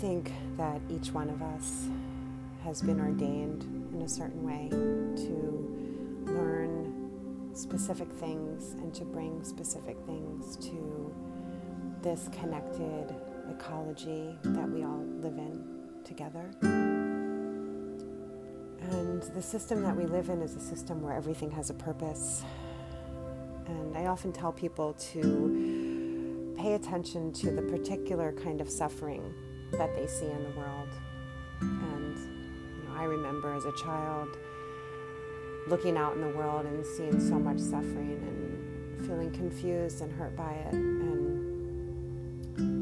think that each one of us has been ordained in a certain way to learn specific things and to bring specific things to this connected ecology that we all live in together. And the system that we live in is a system where everything has a purpose. And I often tell people to pay attention to the particular kind of suffering that they see in the world. And you know, I remember as a child looking out in the world and seeing so much suffering and feeling confused and hurt by it and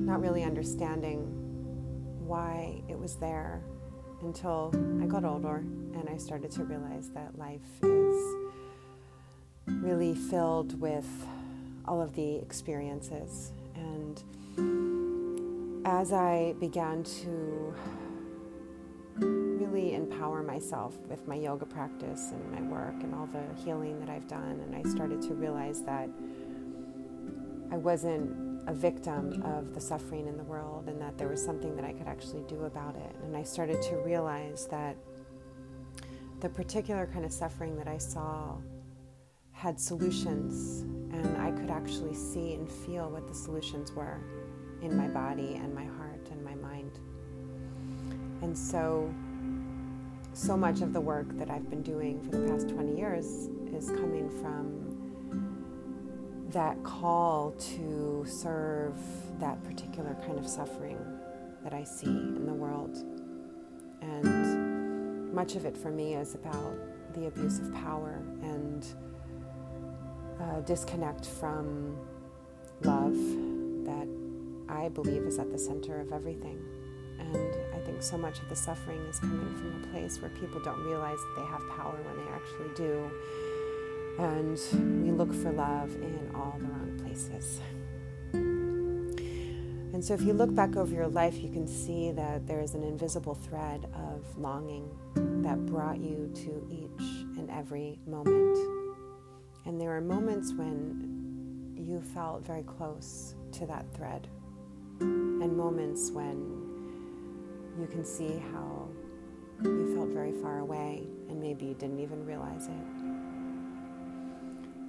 not really understanding why it was there until I got older and I started to realize that life is really filled with all of the experiences. And as I began to really empower myself with my yoga practice and my work and all the healing that I've done, and I started to realize that I wasn't a victim of the suffering in the world and that there was something that I could actually do about it. And I started to realize that the particular kind of suffering that I saw had solutions, and I could actually see and feel what the solutions were in my body and my heart and my mind. And so, so much of the work that I've been doing for the past 20 years is coming from that call to serve that particular kind of suffering that I see in the world. And much of it for me is about the abuse of power and uh, disconnect from love that I believe is at the center of everything. And I think so much of the suffering is coming from a place where people don't realize that they have power when they actually do and we look for love in all the wrong places. And so, if you look back over your life, you can see that there is an invisible thread of longing that brought you to each and every moment. And there are moments when you felt very close to that thread, and moments when you can see how you felt very far away and maybe you didn't even realize it.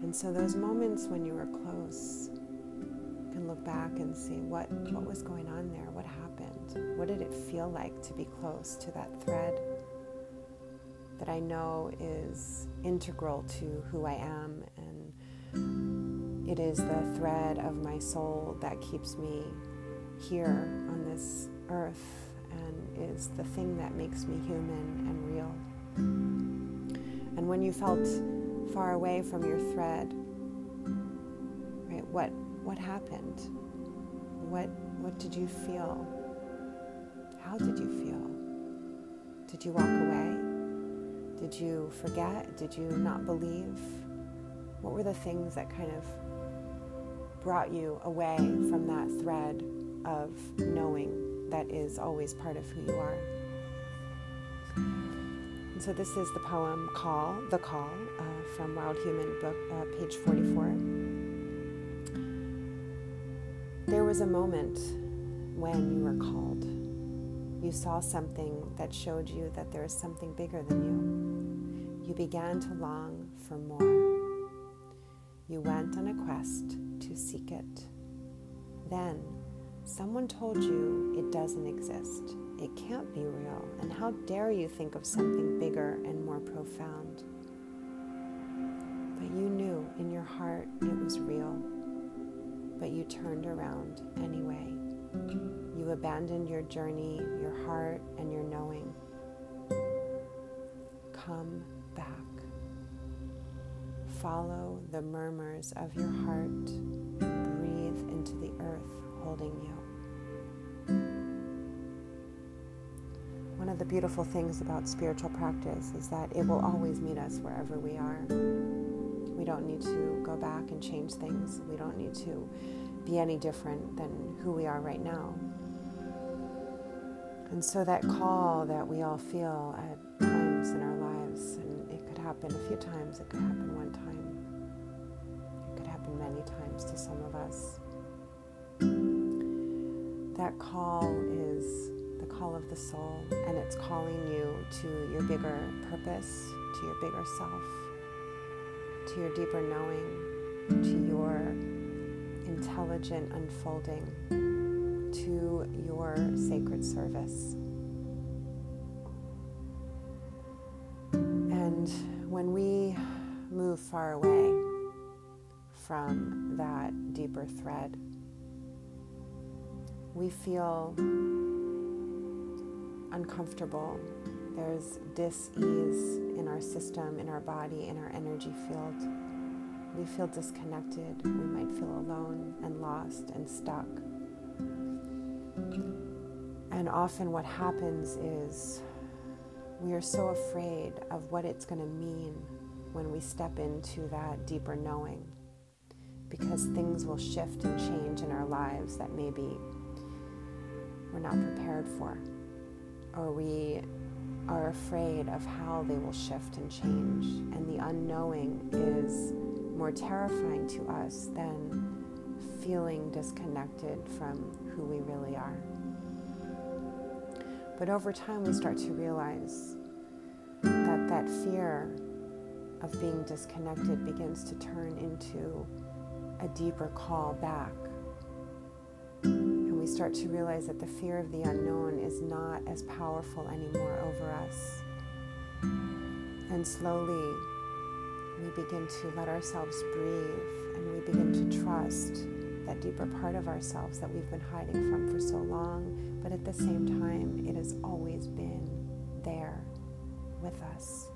And so those moments when you were close, you can look back and see what, what was going on there, what happened, what did it feel like to be close to that thread that I know is integral to who I am and it is the thread of my soul that keeps me here on this earth and is the thing that makes me human and real. And when you felt far away from your thread, right? What what happened? What what did you feel? How did you feel? Did you walk away? Did you forget? Did you not believe? What were the things that kind of brought you away from that thread of knowing that is always part of who you are? And so this is the poem Call, The Call, uh, from Wild Human book, uh, page 44. There was a moment when you were called. You saw something that showed you that there is something bigger than you. You began to long for more. You went on a quest to seek it. Then someone told you it doesn't exist it can't be real. And how dare you think of something bigger and more profound? But you knew in your heart it was real, but you turned around anyway. You abandoned your journey, your heart, and your knowing. Come back. Follow the murmurs of your heart. Breathe into the earth holding you. one of the beautiful things about spiritual practice is that it will always meet us wherever we are. We don't need to go back and change things. We don't need to be any different than who we are right now. And so that call that we all feel at times in our lives, and it could happen a few times, it could happen one time, it could happen many times to some of us. That call is the call of the soul, and it's calling you to your bigger purpose, to your bigger self, to your deeper knowing, to your intelligent unfolding, to your sacred service. And when we move far away from that deeper thread, we feel uncomfortable. There's dis ease in our system, in our body, in our energy field. We feel disconnected. We might feel alone and lost and stuck. And often, what happens is we are so afraid of what it's going to mean when we step into that deeper knowing because things will shift and change in our lives that maybe we're not prepared for, or we are afraid of how they will shift and change. And the unknowing is more terrifying to us than feeling disconnected from who we really are. But over time, we start to realize that that fear of being disconnected begins to turn into a deeper call back start to realize that the fear of the unknown is not as powerful anymore over us. And slowly, we begin to let ourselves breathe and we begin to trust that deeper part of ourselves that we've been hiding from for so long, but at the same time, it has always been there with us.